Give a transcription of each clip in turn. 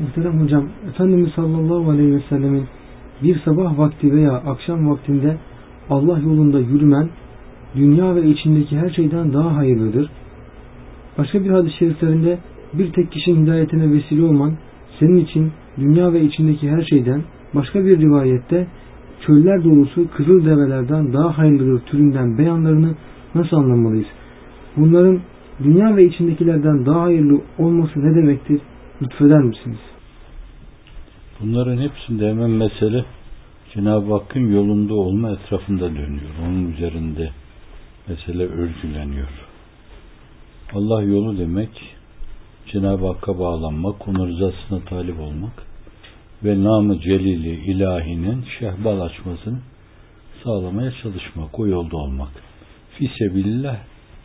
Muhterem hocam, Efendimiz sallallahu aleyhi ve sellemin bir sabah vakti veya akşam vaktinde Allah yolunda yürümen dünya ve içindeki her şeyden daha hayırlıdır. Başka bir hadis-i şeriflerinde bir tek kişinin hidayetine vesile olman senin için dünya ve içindeki her şeyden başka bir rivayette çöller dolusu kızıl develerden daha hayırlıdır türünden beyanlarını nasıl anlamalıyız? Bunların dünya ve içindekilerden daha hayırlı olması ne demektir? Lütfeder misiniz? Bunların hepsinde hemen mesele Cenab-ı Hakk'ın yolunda olma etrafında dönüyor. Onun üzerinde mesele örgüleniyor. Allah yolu demek Cenab-ı Hakk'a bağlanmak, onun rızasına talip olmak ve namı celili ilahinin şehbal açmasını sağlamaya çalışmak, o yolda olmak. Fisebillah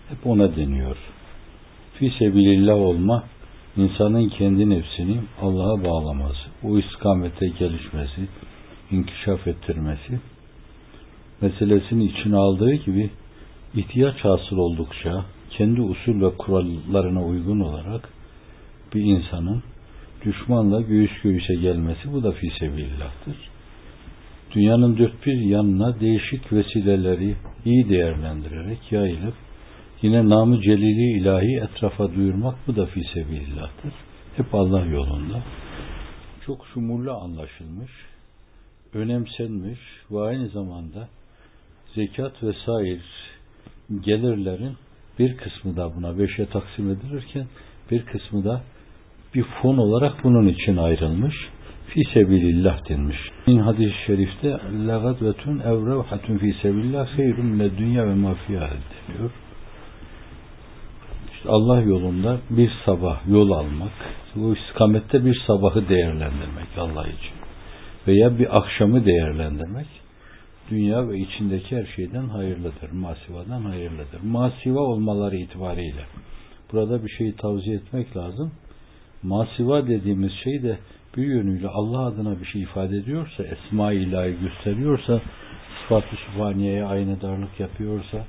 hep ona deniyor. Fisebilillah olma insanın kendi nefsini Allah'a bağlaması, o istikamete gelişmesi, inkişaf ettirmesi meselesini içine aldığı gibi ihtiyaç hasıl oldukça kendi usul ve kurallarına uygun olarak bir insanın düşmanla göğüs göğüse gelmesi bu da fisebillahtır. Dünyanın dört bir yanına değişik vesileleri iyi değerlendirerek yayılıp yine namı celili ilahi etrafa duyurmak bu da fisebillahtır. Hep Allah yolunda. Çok şumurlu anlaşılmış, önemsenmiş ve aynı zamanda zekat vesaire gelirlerin bir kısmı da buna beşe taksim edilirken bir kısmı da bir fon olarak bunun için ayrılmış. Fi sebilillah denmiş. Min hadis-i şerifte legadvetun evrevhatun fi sebilillah mine dünya ve mafiyah deniyor. İşte Allah yolunda bir sabah yol almak, bu istikamette bir sabahı değerlendirmek Allah için veya bir akşamı değerlendirmek dünya ve içindeki her şeyden hayırlıdır. Masivadan hayırlıdır. Masiva olmaları itibariyle burada bir şeyi tavsiye etmek lazım. Masiva dediğimiz şey de bir yönüyle Allah adına bir şey ifade ediyorsa, esma ilahi gösteriyorsa, sıfat-ı sübhaniyeye aynı darlık yapıyorsa,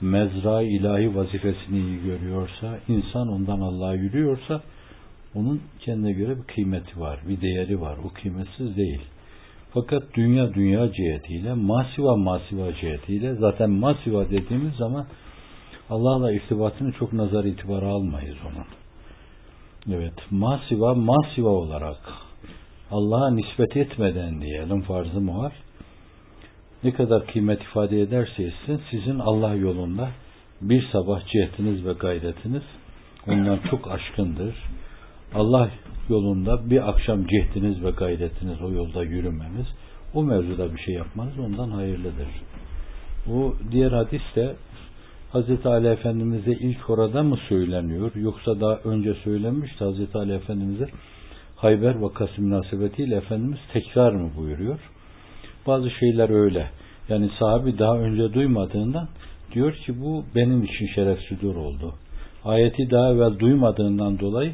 mezra ilahi vazifesini iyi görüyorsa, insan ondan Allah'a yürüyorsa, onun kendine göre bir kıymeti var, bir değeri var. O kıymetsiz değil. Fakat dünya dünya cihetiyle, masiva masiva cihetiyle, zaten masiva dediğimiz zaman Allah'la irtibatını çok nazar itibara almayız onun. Evet, masiva masiva olarak Allah'a nispet etmeden diyelim farzı var? Ne kadar kıymet ifade ederse etsin sizin Allah yolunda bir sabah cihetiniz ve gayretiniz ondan çok aşkındır. Allah yolunda bir akşam cihetiniz ve gayretiniz o yolda yürümeniz o mevzuda bir şey yapmanız ondan hayırlıdır. Bu diğer hadis de Hz. Ali Efendimiz'e ilk orada mı söyleniyor yoksa daha önce söylenmişti Hz. Ali Efendimiz'e Hayber vakası münasebetiyle Efendimiz tekrar mı buyuruyor? Bazı şeyler öyle. Yani sahabi daha önce duymadığından diyor ki bu benim için şeref südur oldu. Ayeti daha evvel duymadığından dolayı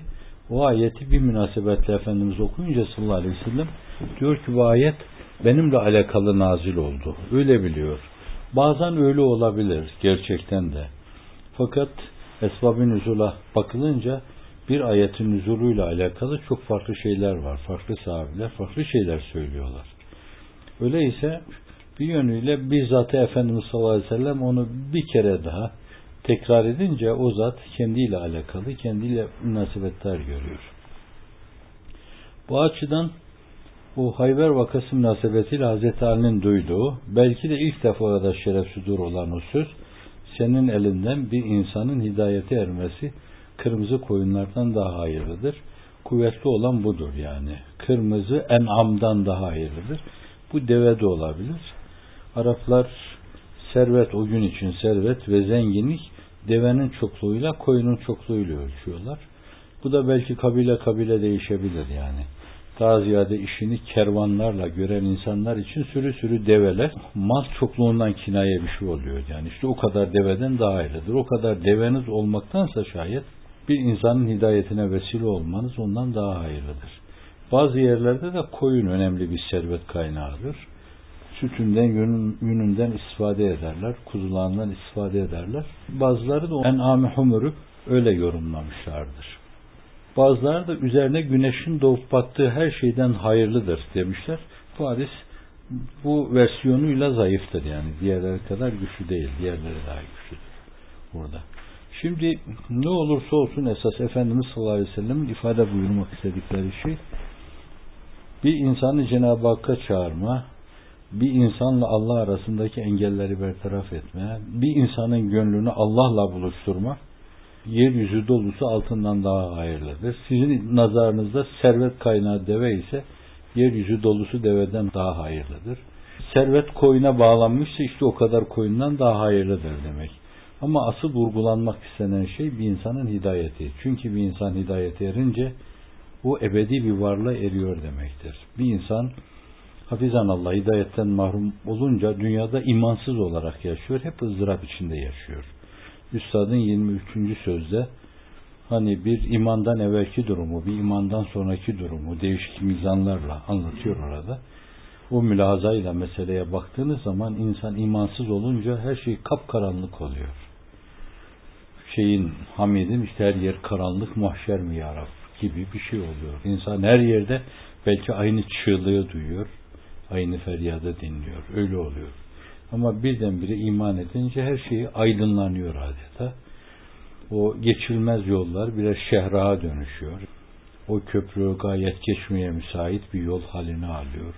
o ayeti bir münasebetle Efendimiz okuyunca sallallahu aleyhi ve sellem diyor ki bu ayet benimle alakalı nazil oldu. Öyle biliyor. Bazen öyle olabilir gerçekten de. Fakat esbab-ı nüzula bakılınca bir ayetin nüzuluyla alakalı çok farklı şeyler var. Farklı sahabiler farklı şeyler söylüyorlar. Öyleyse bir yönüyle bizzat Efendimiz sallallahu aleyhi ve sellem onu bir kere daha tekrar edince o zat kendiyle alakalı, kendiyle münasebetler görüyor. Bu açıdan bu Hayber vakası münasebetiyle Hazreti Ali'nin duyduğu, belki de ilk defa orada şeref sudur olan o söz, senin elinden bir insanın hidayete ermesi kırmızı koyunlardan daha hayırlıdır. Kuvvetli olan budur yani. Kırmızı en'amdan daha hayırlıdır. Bu deve de olabilir. Araplar servet o gün için servet ve zenginlik devenin çokluğuyla koyunun çokluğuyla ölçüyorlar. Bu da belki kabile kabile değişebilir yani. Daha ziyade işini kervanlarla gören insanlar için sürü sürü develer mal çokluğundan kinaye bir şey oluyor. Yani işte o kadar deveden daha hayırlıdır. O kadar deveniz olmaktansa şayet bir insanın hidayetine vesile olmanız ondan daha hayırlıdır. Bazı yerlerde de koyun önemli bir servet kaynağıdır. Sütünden, yününden istifade ederler, kuzularından istifade ederler. Bazıları da en-âmi humuru öyle yorumlamışlardır. Bazıları da üzerine güneşin doğup battığı her şeyden hayırlıdır demişler. Hadis bu versiyonuyla zayıftır yani. Diğerleri kadar güçlü değil. Diğerleri daha güçlüdür burada. Şimdi ne olursa olsun esas Efendimiz sallallahu aleyhi ve sellem'in ifade buyurmak istedikleri şey bir insanı Cenab-ı Hakk'a çağırma, bir insanla Allah arasındaki engelleri bertaraf etme, bir insanın gönlünü Allah'la buluşturma, yeryüzü dolusu altından daha hayırlıdır. Sizin nazarınızda servet kaynağı deve ise yeryüzü dolusu deveden daha hayırlıdır. Servet koyuna bağlanmışsa işte o kadar koyundan daha hayırlıdır demek. Ama asıl vurgulanmak istenen şey bir insanın hidayeti. Çünkü bir insan hidayete erince o ebedi bir varlığa eriyor demektir. Bir insan hafizan Allah hidayetten mahrum olunca dünyada imansız olarak yaşıyor. Hep ızdırap içinde yaşıyor. Üstadın 23. sözde hani bir imandan evvelki durumu, bir imandan sonraki durumu değişik mizanlarla anlatıyor orada. O mülazayla meseleye baktığınız zaman insan imansız olunca her şey kapkaranlık oluyor. Şeyin, Hamid'in işte her yer karanlık mahşer mi yarab gibi bir şey oluyor. İnsan her yerde belki aynı çığlığı duyuyor, aynı feryadı dinliyor. Öyle oluyor. Ama birdenbire iman edince her şeyi aydınlanıyor adeta. O geçilmez yollar birer şehraha dönüşüyor. O köprü gayet geçmeye müsait bir yol haline alıyor.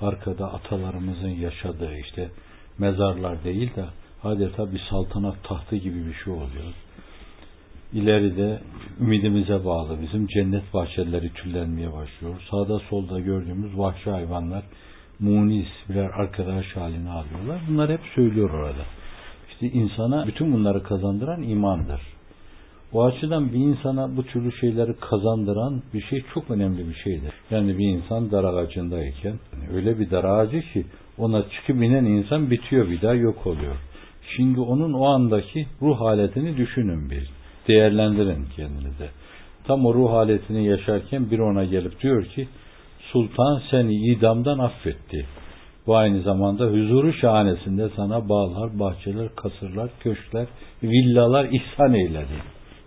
Arkada atalarımızın yaşadığı işte mezarlar değil de adeta bir saltanat tahtı gibi bir şey oluyor. İleride ümidimize bağlı bizim cennet bahçeleri tüllenmeye başlıyor. Sağda solda gördüğümüz vahşi hayvanlar munis birer arkadaş haline alıyorlar. Bunlar hep söylüyor orada. İşte insana bütün bunları kazandıran imandır. O açıdan bir insana bu türlü şeyleri kazandıran bir şey çok önemli bir şeydir. Yani bir insan dar ağacındayken öyle bir dar ağacı ki ona çıkıp inen insan bitiyor bir daha yok oluyor. Şimdi onun o andaki ruh haletini düşünün bir. Değerlendirin kendinize. Tam o ruh haletini yaşarken bir ona gelip diyor ki Sultan seni idamdan affetti. Bu aynı zamanda huzuru şahanesinde sana bağlar, bahçeler, kasırlar, köşkler, villalar ihsan eyledi.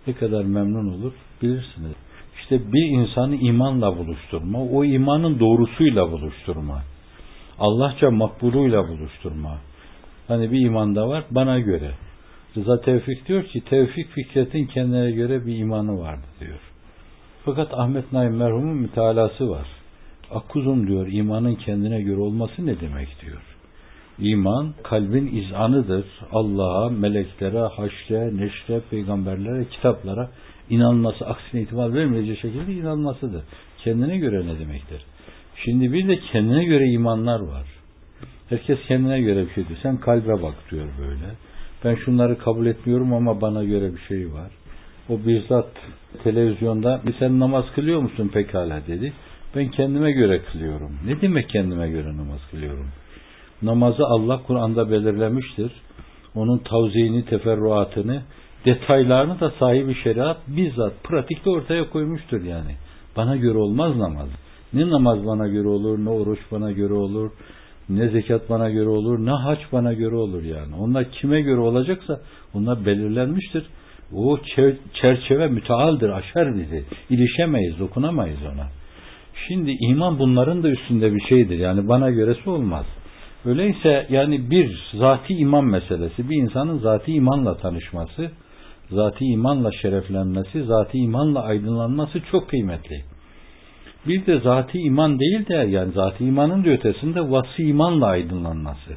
Ne kadar memnun olur bilirsiniz. İşte bir insanı imanla buluşturma, o imanın doğrusuyla buluşturma. Allahça makbuluyla buluşturma. Hani bir imanda var bana göre. Rıza Tevfik diyor ki Tevfik Fikret'in kendine göre bir imanı vardı diyor. Fakat Ahmet Naim merhumun mütalası var. Akuzum diyor imanın kendine göre olması ne demek diyor. İman kalbin izanıdır. Allah'a, meleklere, haşre, neşre, peygamberlere, kitaplara inanması, aksine itibar vermeyecek şekilde inanmasıdır. Kendine göre ne demektir? Şimdi bir de kendine göre imanlar var. Herkes kendine göre bir şey diyor. Sen kalbe bak diyor böyle. Ben şunları kabul etmiyorum ama bana göre bir şey var. O bizzat televizyonda sen namaz kılıyor musun pekala dedi. Ben kendime göre kılıyorum. Ne demek kendime göre namaz kılıyorum? Namazı Allah Kur'an'da belirlemiştir. Onun tavziyini, teferruatını, detaylarını da sahibi şeriat bizzat pratikte ortaya koymuştur yani. Bana göre olmaz namaz. Ne namaz bana göre olur, ne oruç bana göre olur, ne zekat bana göre olur, ne haç bana göre olur yani. Onlar kime göre olacaksa onlar belirlenmiştir. O çerçeve mütealdir, aşar bizi. İlişemeyiz, dokunamayız ona. Şimdi iman bunların da üstünde bir şeydir. Yani bana göresi olmaz. Öyleyse yani bir zati iman meselesi, bir insanın zati imanla tanışması, zati imanla şereflenmesi, zati imanla aydınlanması çok kıymetli. Bir de zati iman değil de yani zati imanın da ötesinde vasi imanla aydınlanması.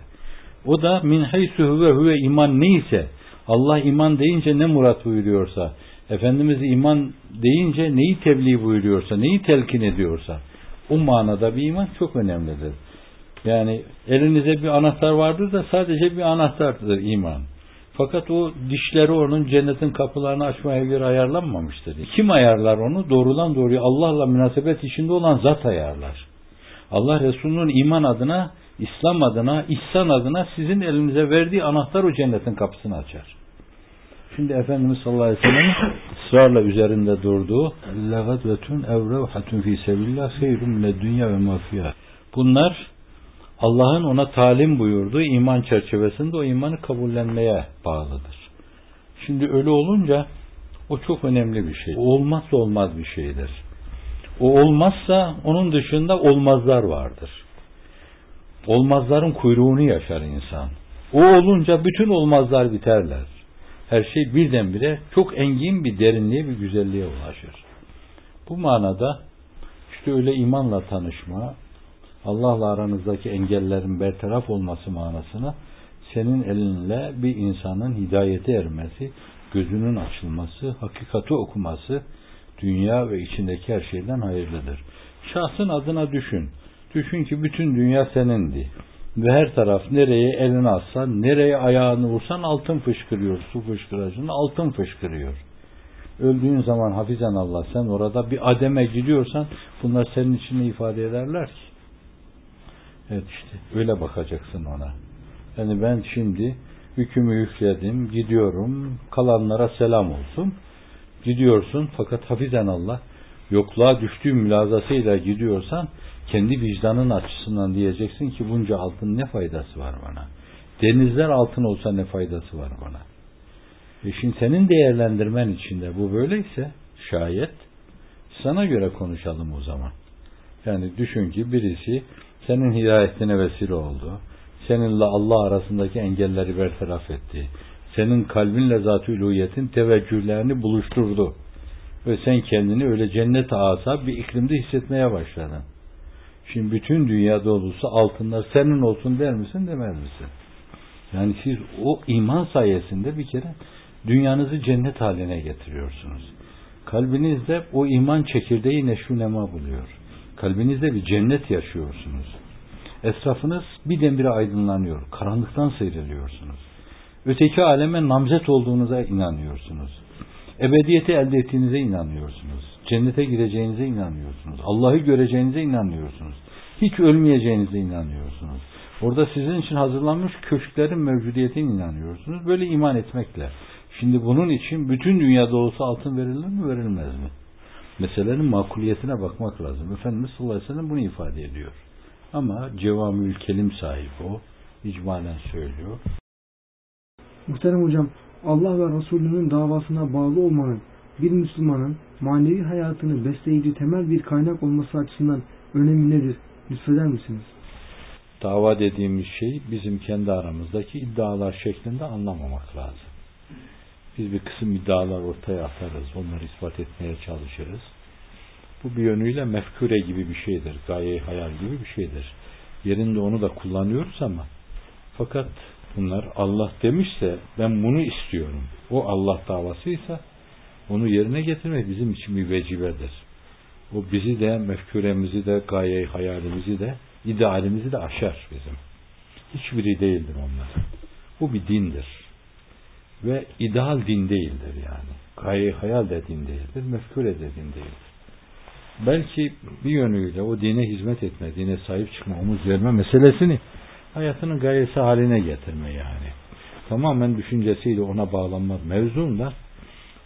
O da min haysu huve huve iman neyse Allah iman deyince ne murat buyuruyorsa Efendimiz iman deyince neyi tebliğ buyuruyorsa, neyi telkin ediyorsa o manada bir iman çok önemlidir. Yani elinize bir anahtar vardır da sadece bir anahtardır iman. Fakat o dişleri onun cennetin kapılarını açmaya göre ayarlanmamıştır. Kim ayarlar onu? Doğrudan doğruya Allah'la münasebet içinde olan zat ayarlar. Allah Resulü'nün iman adına, İslam adına, İhsan adına sizin elinize verdiği anahtar o cennetin kapısını açar. Şimdi Efendimiz sallallahu aleyhi ve sellem ısrarla üzerinde durduğu legatvetun evrevhatun fi sebillah mine dünya ve mafiyat. Bunlar Allah'ın ona talim buyurduğu iman çerçevesinde o imanı kabullenmeye bağlıdır. Şimdi öyle olunca O çok önemli bir şey. O olmazsa olmaz bir şeydir. O olmazsa onun dışında olmazlar vardır. Olmazların kuyruğunu yaşar insan. O olunca bütün olmazlar biterler. Her şey birdenbire çok engin bir derinliğe, bir güzelliğe ulaşır. Bu manada işte öyle imanla tanışma, Allah'la aranızdaki engellerin bertaraf olması manasına senin elinle bir insanın hidayete ermesi, gözünün açılması, hakikati okuması dünya ve içindeki her şeyden hayırlıdır. Şahsın adına düşün. Düşün ki bütün dünya senindi. Ve her taraf nereye elini atsan, nereye ayağını vursan altın fışkırıyor. Su fışkıracında altın fışkırıyor. Öldüğün zaman hafizan Allah sen orada bir ademe gidiyorsan bunlar senin için ne ifade ederler ki? Evet işte öyle bakacaksın ona. Yani ben şimdi hükümü yükledim, gidiyorum, kalanlara selam olsun. Gidiyorsun fakat hafizan Allah yokluğa düştüğü mülazasıyla gidiyorsan kendi vicdanın açısından diyeceksin ki bunca altın ne faydası var bana? Denizler altın olsa ne faydası var bana? E şimdi senin değerlendirmen içinde bu böyleyse şayet sana göre konuşalım o zaman. Yani düşün ki birisi senin hidayetine vesile oldu. Seninle Allah arasındaki engelleri bertaraf etti. Senin kalbinle zat-ı uluhiyetin teveccühlerini buluşturdu. Ve sen kendini öyle cennet ağasa bir iklimde hissetmeye başladın. Şimdi bütün dünya dolusu altınlar senin olsun der misin demez misin? Yani siz o iman sayesinde bir kere dünyanızı cennet haline getiriyorsunuz. Kalbinizde o iman çekirdeği neşru nema buluyor. Kalbinizde bir cennet yaşıyorsunuz. Etrafınız birdenbire aydınlanıyor. Karanlıktan sıyrılıyorsunuz. Öteki aleme namzet olduğunuza inanıyorsunuz. Ebediyeti elde ettiğinize inanıyorsunuz. Cennete gireceğinize inanıyorsunuz. Allah'ı göreceğinize inanıyorsunuz. Hiç ölmeyeceğinize inanıyorsunuz. Orada sizin için hazırlanmış köşklerin mevcudiyetine inanıyorsunuz. Böyle iman etmekle. Şimdi bunun için bütün dünya dolusu altın verilir mi verilmez mi? Meselenin makuliyetine bakmak lazım. Efendimiz sallallahu aleyhi ve sellem bunu ifade ediyor. Ama cevamül kelim sahibi o. icmalen söylüyor. Muhterem hocam, Allah ve Resulünün davasına bağlı olmanın bir Müslümanın manevi hayatını besleyici temel bir kaynak olması açısından önemi nedir? Lütfeder misiniz? Dava dediğimiz şey bizim kendi aramızdaki iddialar şeklinde anlamamak lazım. Biz bir kısım iddialar ortaya atarız, onları ispat etmeye çalışırız. Bu bir yönüyle mefkure gibi bir şeydir, gaye hayal gibi bir şeydir. Yerinde onu da kullanıyoruz ama fakat bunlar Allah demişse ben bunu istiyorum. O Allah davasıysa onu yerine getirmek bizim için bir vecibedir. O bizi de, mefküremizi de, gaye hayalimizi de, idealimizi de aşar bizim. Hiçbiri değildir onlar. Bu bir dindir. Ve ideal din değildir yani. Gaye hayal de din değildir, mefkure de din değildir. Belki bir yönüyle o dine hizmet etme, dine sahip çıkma, omuz verme meselesini hayatının gayesi haline getirme yani. Tamamen düşüncesiyle ona bağlanma mevzunda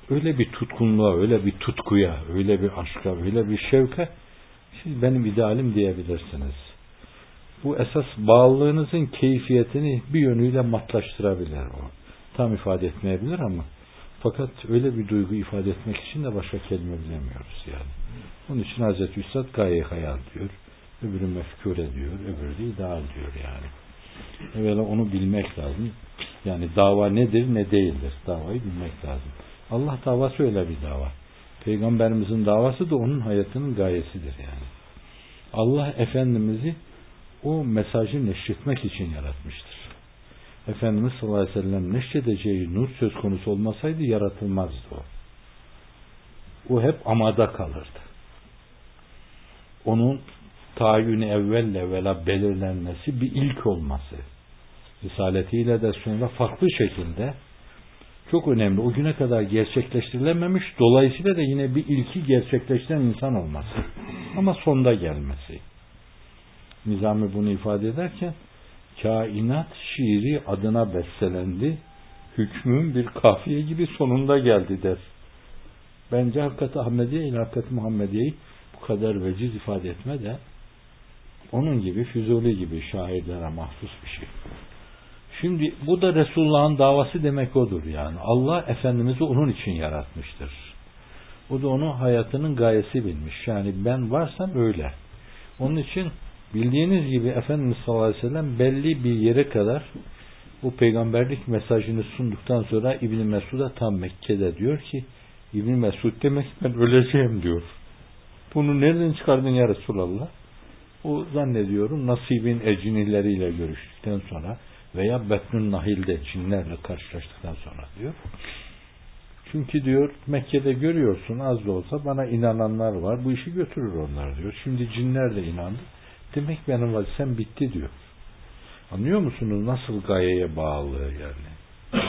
öyle bir tutkunluğa, öyle bir tutkuya, öyle bir aşka, öyle bir şevke siz benim idealim diyebilirsiniz. Bu esas bağlılığınızın keyfiyetini bir yönüyle matlaştırabilir o. Tam ifade etmeyebilir ama fakat öyle bir duygu ifade etmek için de başka kelime bilemiyoruz yani. Onun için Hazreti Üstad gaye hayal diyor. Öbürü mefkure diyor. Öbürü de ideal diyor yani. Evvela onu bilmek lazım. Yani dava nedir ne değildir. Davayı bilmek lazım. Allah davası öyle bir dava. Peygamberimizin davası da onun hayatının gayesidir yani. Allah Efendimiz'i o mesajı neşretmek için yaratmıştır. Efendimiz sallallahu aleyhi ve sellem neşredeceği nur söz konusu olmasaydı yaratılmazdı o. O hep amada kalırdı. Onun tayyünü evvelle evvela belirlenmesi bir ilk olması. Risaletiyle de sonra farklı şekilde çok önemli. O güne kadar gerçekleştirilememiş. Dolayısıyla da yine bir ilki gerçekleştiren insan olması. Ama sonda gelmesi. Nizami bunu ifade ederken kainat şiiri adına bestelendi. Hükmün bir kafiye gibi sonunda geldi der. Bence Hakikat Ahmediye ile Hakikat Muhammediye'yi bu kadar veciz ifade etme de onun gibi Füzuli gibi şairlere mahsus bir şey. Şimdi bu da Resulullah'ın davası demek odur yani. Allah Efendimiz'i onun için yaratmıştır. O da onun hayatının gayesi bilmiş. Yani ben varsam öyle. Onun için bildiğiniz gibi Efendimiz sallallahu aleyhi ve sellem belli bir yere kadar bu peygamberlik mesajını sunduktan sonra İbn Mesud'a tam Mekke'de diyor ki İbn Mesud demek ben öleceğim diyor. Bunu nereden çıkardın ya Resulallah? O zannediyorum nasibin ecinilleriyle görüştükten sonra veya Betnun Nahil'de cinlerle karşılaştıktan sonra diyor. Çünkü diyor Mekke'de görüyorsun az da olsa bana inananlar var. Bu işi götürür onlar diyor. Şimdi cinler de inandı. Demek benim vazifem bitti diyor. Anlıyor musunuz nasıl gayeye bağlı yani?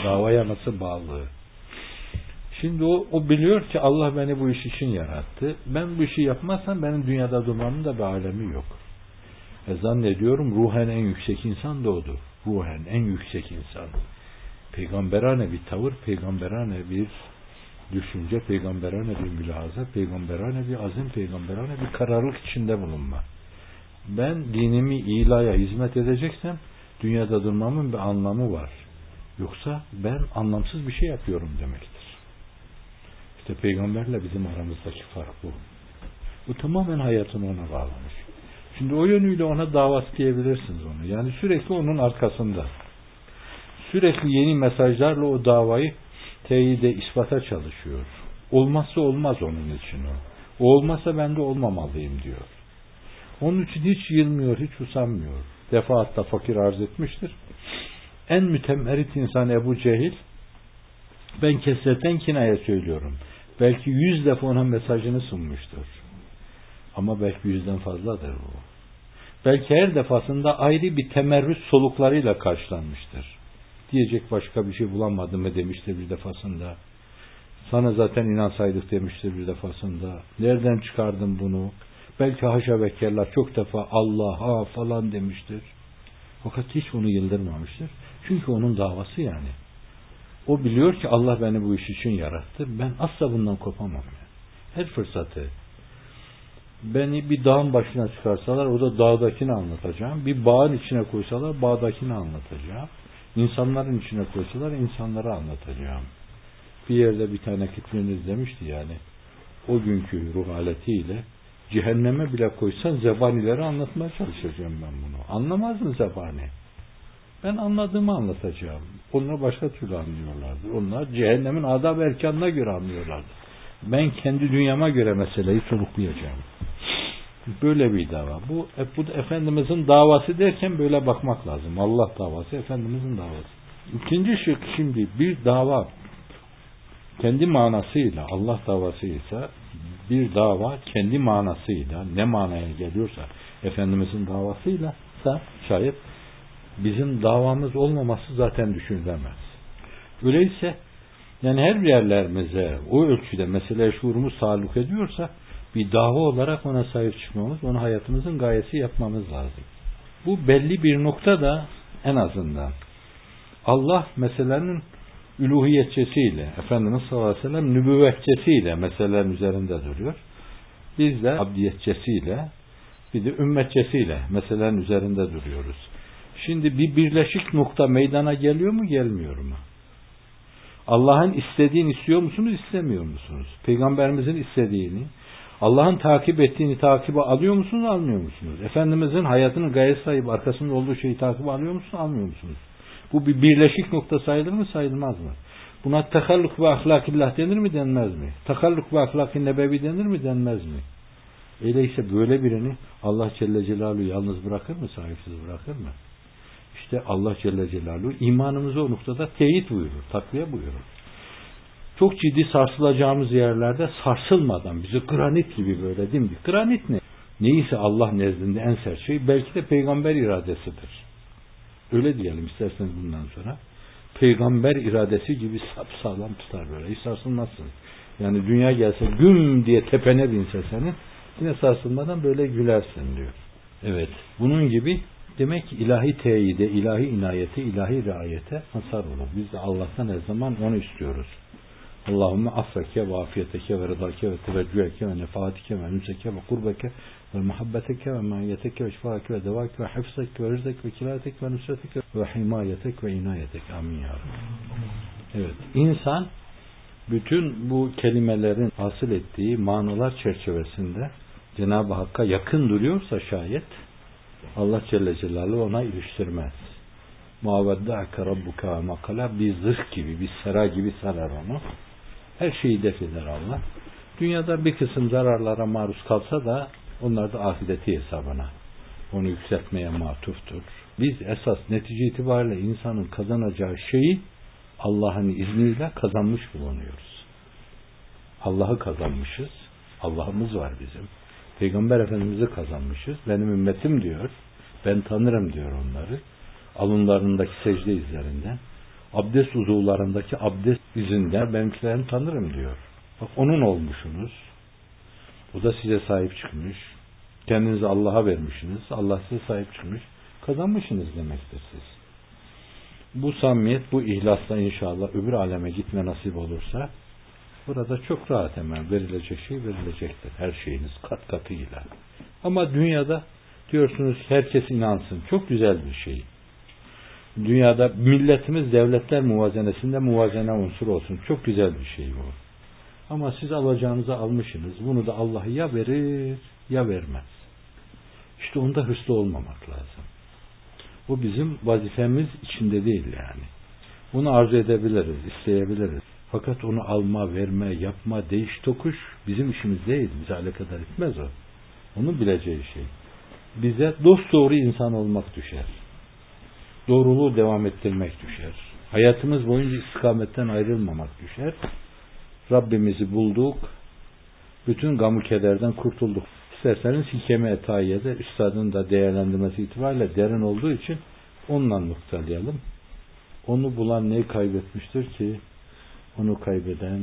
Davaya nasıl bağlı? Şimdi o, o biliyor ki Allah beni bu iş için yarattı. Ben bu işi yapmazsam benim dünyada durmamın da bir alemi yok. E zannediyorum ruhen en yüksek insan da odur. Ruhen en yüksek insan. Peygamberane bir tavır, peygamberane bir düşünce, peygamberane bir mülahaza, peygamberane bir azim, peygamberane bir kararlılık içinde bulunma. Ben dinimi ilaya hizmet edeceksem dünyada durmamın bir anlamı var. Yoksa ben anlamsız bir şey yapıyorum demektir. İşte peygamberle bizim aramızdaki fark bu. Bu tamamen hayatını ona bağlamış. Şimdi o yönüyle ona davat diyebilirsiniz onu. Yani sürekli onun arkasında. Sürekli yeni mesajlarla o davayı teyide, ispata çalışıyor. Olmazsa olmaz onun için o. O olmazsa ben de olmamalıyım diyor. Onun için hiç yılmıyor, hiç usanmıyor. Defaatta fakir arz etmiştir. En mütemmerit insan Ebu Cehil ben kesreten kinaya söylüyorum. Belki yüz defa ona mesajını sunmuştur. Ama belki yüzden fazladır bu. Belki her defasında ayrı bir temerrüt soluklarıyla karşılanmıştır. Diyecek başka bir şey bulamadım mı demiştir bir defasında. Sana zaten inansaydık demiştir bir defasında. Nereden çıkardın bunu? Belki haşa ve kella çok defa Allah'a falan demiştir. Fakat hiç bunu yıldırmamıştır. Çünkü onun davası yani. O biliyor ki Allah beni bu iş için yarattı. Ben asla bundan kopamam. Yani. Her fırsatı. Beni bir dağın başına çıkarsalar o da dağdakini anlatacağım. Bir bağın içine koysalar bağdakini anlatacağım. İnsanların içine koysalar insanları anlatacağım. Bir yerde bir tane kitleniz demişti yani. O günkü ruh aletiyle cehenneme bile koysan zebanileri anlatmaya çalışacağım ben bunu. Anlamaz mı zebani? Ben anladığımı anlatacağım. Onlar başka türlü anlıyorlardı. Onlar cehennemin adab erkanına göre anlıyorlardı. Ben kendi dünyama göre meseleyi soluklayacağım. Böyle bir dava. Bu, bu Efendimizin davası derken böyle bakmak lazım. Allah davası, Efendimizin davası. İkinci şık şimdi bir dava kendi manasıyla Allah davası ise bir dava kendi manasıyla ne manaya geliyorsa Efendimizin davasıyla da şayet bizim davamız olmaması zaten düşünülemez. Öyleyse yani her yerlerimize o ölçüde mesele şuurumuz sağlık ediyorsa bir dava olarak ona sahip çıkmamız, onu hayatımızın gayesi yapmamız lazım. Bu belli bir noktada en azından Allah meselenin üluhiyetçesiyle, Efendimiz sallallahu aleyhi ve sellem nübüvvetçesiyle meselelerin üzerinde duruyor. Biz de abdiyetçesiyle, bir de ümmetçesiyle meselelerin üzerinde duruyoruz. Şimdi bir birleşik nokta meydana geliyor mu, gelmiyor mu? Allah'ın istediğini istiyor musunuz, istemiyor musunuz? Peygamberimizin istediğini, Allah'ın takip ettiğini takibe alıyor musunuz, almıyor musunuz? Efendimizin hayatının gayet sahibi arkasında olduğu şeyi takip alıyor musunuz, almıyor musunuz? Bu bir birleşik nokta sayılır mı, sayılmaz mı? Buna takalluk ve ahlakillah denir mi, denmez mi? Takalluk ve ahlak-ı nebevi denir mi, denmez mi? Öyleyse böyle birini Allah Celle Celaluhu yalnız bırakır mı, sahipsiz bırakır mı? İşte Allah Celle Celaluhu imanımızı o noktada teyit buyurur, takviye buyurur. Çok ciddi sarsılacağımız yerlerde sarsılmadan bizi granit gibi böyle dimdik. Granit ne? Neyse Allah nezdinde en sert şey belki de peygamber iradesidir. Öyle diyelim isterseniz bundan sonra. Peygamber iradesi gibi sağlam tutar böyle. Hiç sarsılmazsın. Yani dünya gelse güm diye tepene binse senin yine sarsılmadan böyle gülersin diyor. Evet. Bunun gibi demek ilahi teyide, ilahi inayete, ilahi riayete hasar olur. Biz de Allah'tan her zaman onu istiyoruz. Allahümme affeke ve afiyeteke ve rıdake ve teveccüheke ve nefaatike ve nüseke ve kurbeke ve muhabbeteke ve mahiyeteke ve şifake ve devake ve hıfzek ve inayetek. Amin ya Rabbi. Evet. İnsan bütün bu kelimelerin hasıl ettiği manalar çerçevesinde Cenab-ı Hakk'a yakın duruyorsa şayet Allah Celle Celaluhu ona iliştirmez. Muaveddâke rabbuka makala bir zırh gibi, bir sera gibi sarar onu. Her şeyi def eder Allah. Dünyada bir kısım zararlara maruz kalsa da onlar da ahireti hesabına. Onu yükseltmeye matuftur. Biz esas netice itibariyle insanın kazanacağı şeyi Allah'ın izniyle kazanmış bulunuyoruz. Allah'ı kazanmışız. Allah'ımız var bizim. Peygamber Efendimiz'i kazanmışız. Benim ümmetim diyor. Ben tanırım diyor onları. Alınlarındaki secde izlerinden. Abdest uzuvlarındaki abdest izinden benimkilerini tanırım diyor. Bak onun olmuşsunuz. O da size sahip çıkmış. Kendinizi Allah'a vermişsiniz. Allah size sahip çıkmış. Kazanmışsınız demektir siz. Bu samimiyet, bu ihlasla inşallah öbür aleme gitme nasip olursa burada çok rahat hemen verilecek şey verilecektir. Her şeyiniz kat katıyla. Ama dünyada diyorsunuz herkes inansın. Çok güzel bir şey. Dünyada milletimiz devletler muvazenesinde muvazene unsur olsun. Çok güzel bir şey bu. Ama siz alacağınızı almışsınız. Bunu da Allah ya verir ya vermez. İşte onda hırslı olmamak lazım. Bu bizim vazifemiz içinde değil yani. Bunu arzu edebiliriz, isteyebiliriz. Fakat onu alma, verme, yapma, değiş tokuş bizim işimiz değil. Bize alakadar etmez o. Onun bileceği şey. Bize dost doğru insan olmak düşer. Doğruluğu devam ettirmek düşer. Hayatımız boyunca istikametten ayrılmamak düşer. Rabbimizi bulduk. Bütün gamı kederden kurtulduk. İsterseniz hikeme etayede üstadın da değerlendirmesi itibariyle derin olduğu için onunla noktalayalım. Onu bulan neyi kaybetmiştir ki? Onu kaybeden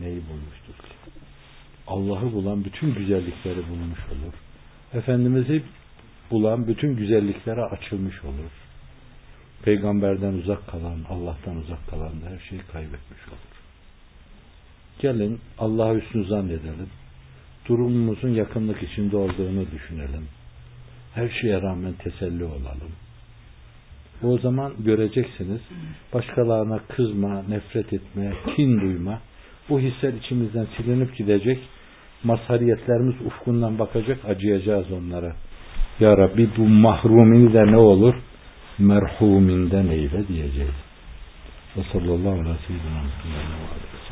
neyi bulmuştur ki? Allah'ı bulan bütün güzellikleri bulmuş olur. Efendimiz'i bulan bütün güzelliklere açılmış olur. Peygamberden uzak kalan, Allah'tan uzak kalan da her şeyi kaybetmiş olur. Gelin Allah'a üstünü zannedelim. Durumumuzun yakınlık içinde olduğunu düşünelim. Her şeye rağmen teselli olalım. O zaman göreceksiniz başkalarına kızma, nefret etme, kin duyma bu hisler içimizden silinip gidecek. Mazhariyetlerimiz ufkundan bakacak, acıyacağız onlara. Ya Rabbi bu mahrumini de ne olur? Merhuminden eyle diyeceğiz. Ve sallallahu aleyhi ve sellem